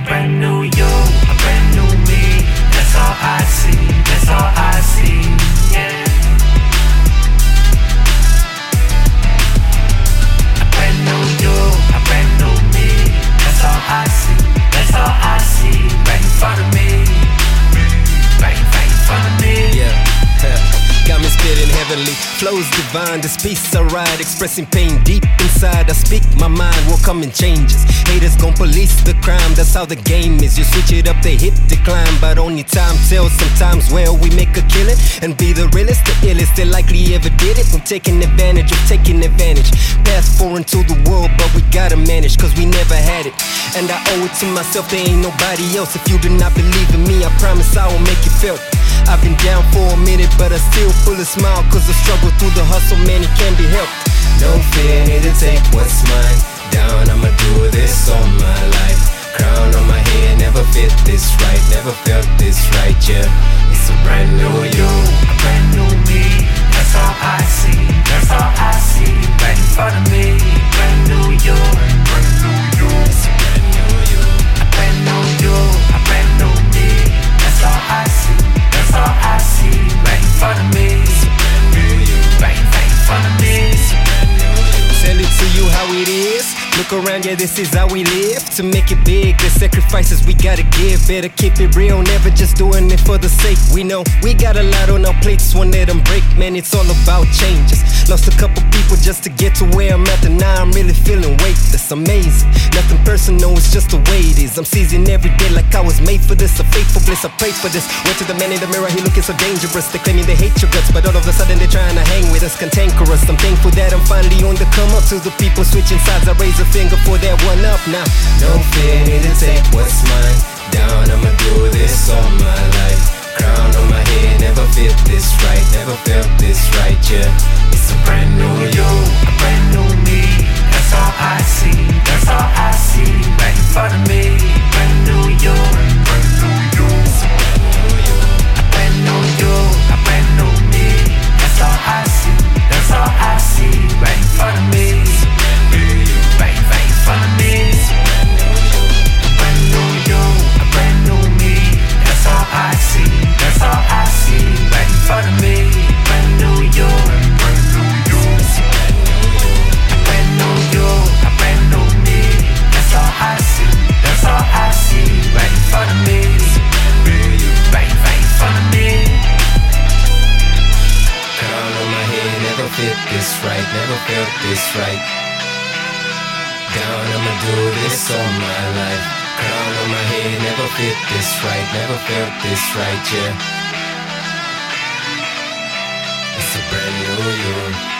a brand new you, a brand new me. That's all I see, that's all I see. Yeah. A brand new you, a brand new me. That's all I see, that's all I see. Right in front of me, right, in front of me. Yeah. Got me spitting heavenly, flows divine. This piece I ride, expressing pain deep inside. I speak my mind, will come in changes. Haters gon' police the crime, that's how the game is. You switch it up, they hit decline, but only time tells. Sometimes, well, we make a killing and be the realest, the illest that likely ever did it. I'm taking advantage of taking advantage. Pass foreign to the world, but we gotta manage, cause we never had it. And I owe it to myself, there ain't nobody else. If you do not believe in me, I promise I will make you felt. I've been down for a minute, but I still full of smile, cause the struggle through the hustle, man, it can be helped. Fit this right, never felt this right, yeah. It's a brand new you, a brand new me. That's all I see, Look around, yeah, this is how we live. To make it big, the sacrifices we gotta give. Better keep it real, never just doing it for the sake. We know we got a lot on our plates, one let them break. Man, it's all about changes. Lost a couple people just to get to where I'm at, and now I'm really feeling weightless. Amazing. Nothing personal, it's just the way it is. I'm seizing every day like I was made for this. A faithful bliss, I pray for this. Went to the man in the mirror, he looking so dangerous. They claiming they hate your guts, but all of a sudden they're trying to hang with us, cantankerous. I'm thankful that I'm finally on the come up to the people switching sides. I raise a finger for that one up now. No fear, need to take what's mine. Down, I'ma do this all my life. Crown on my head, never fit this right, never felt this right, yeah. this right, never felt this right. Down, I'ma do this all my life. Crown on my head, never fit this right, never felt this right, yeah. It's a brand new you.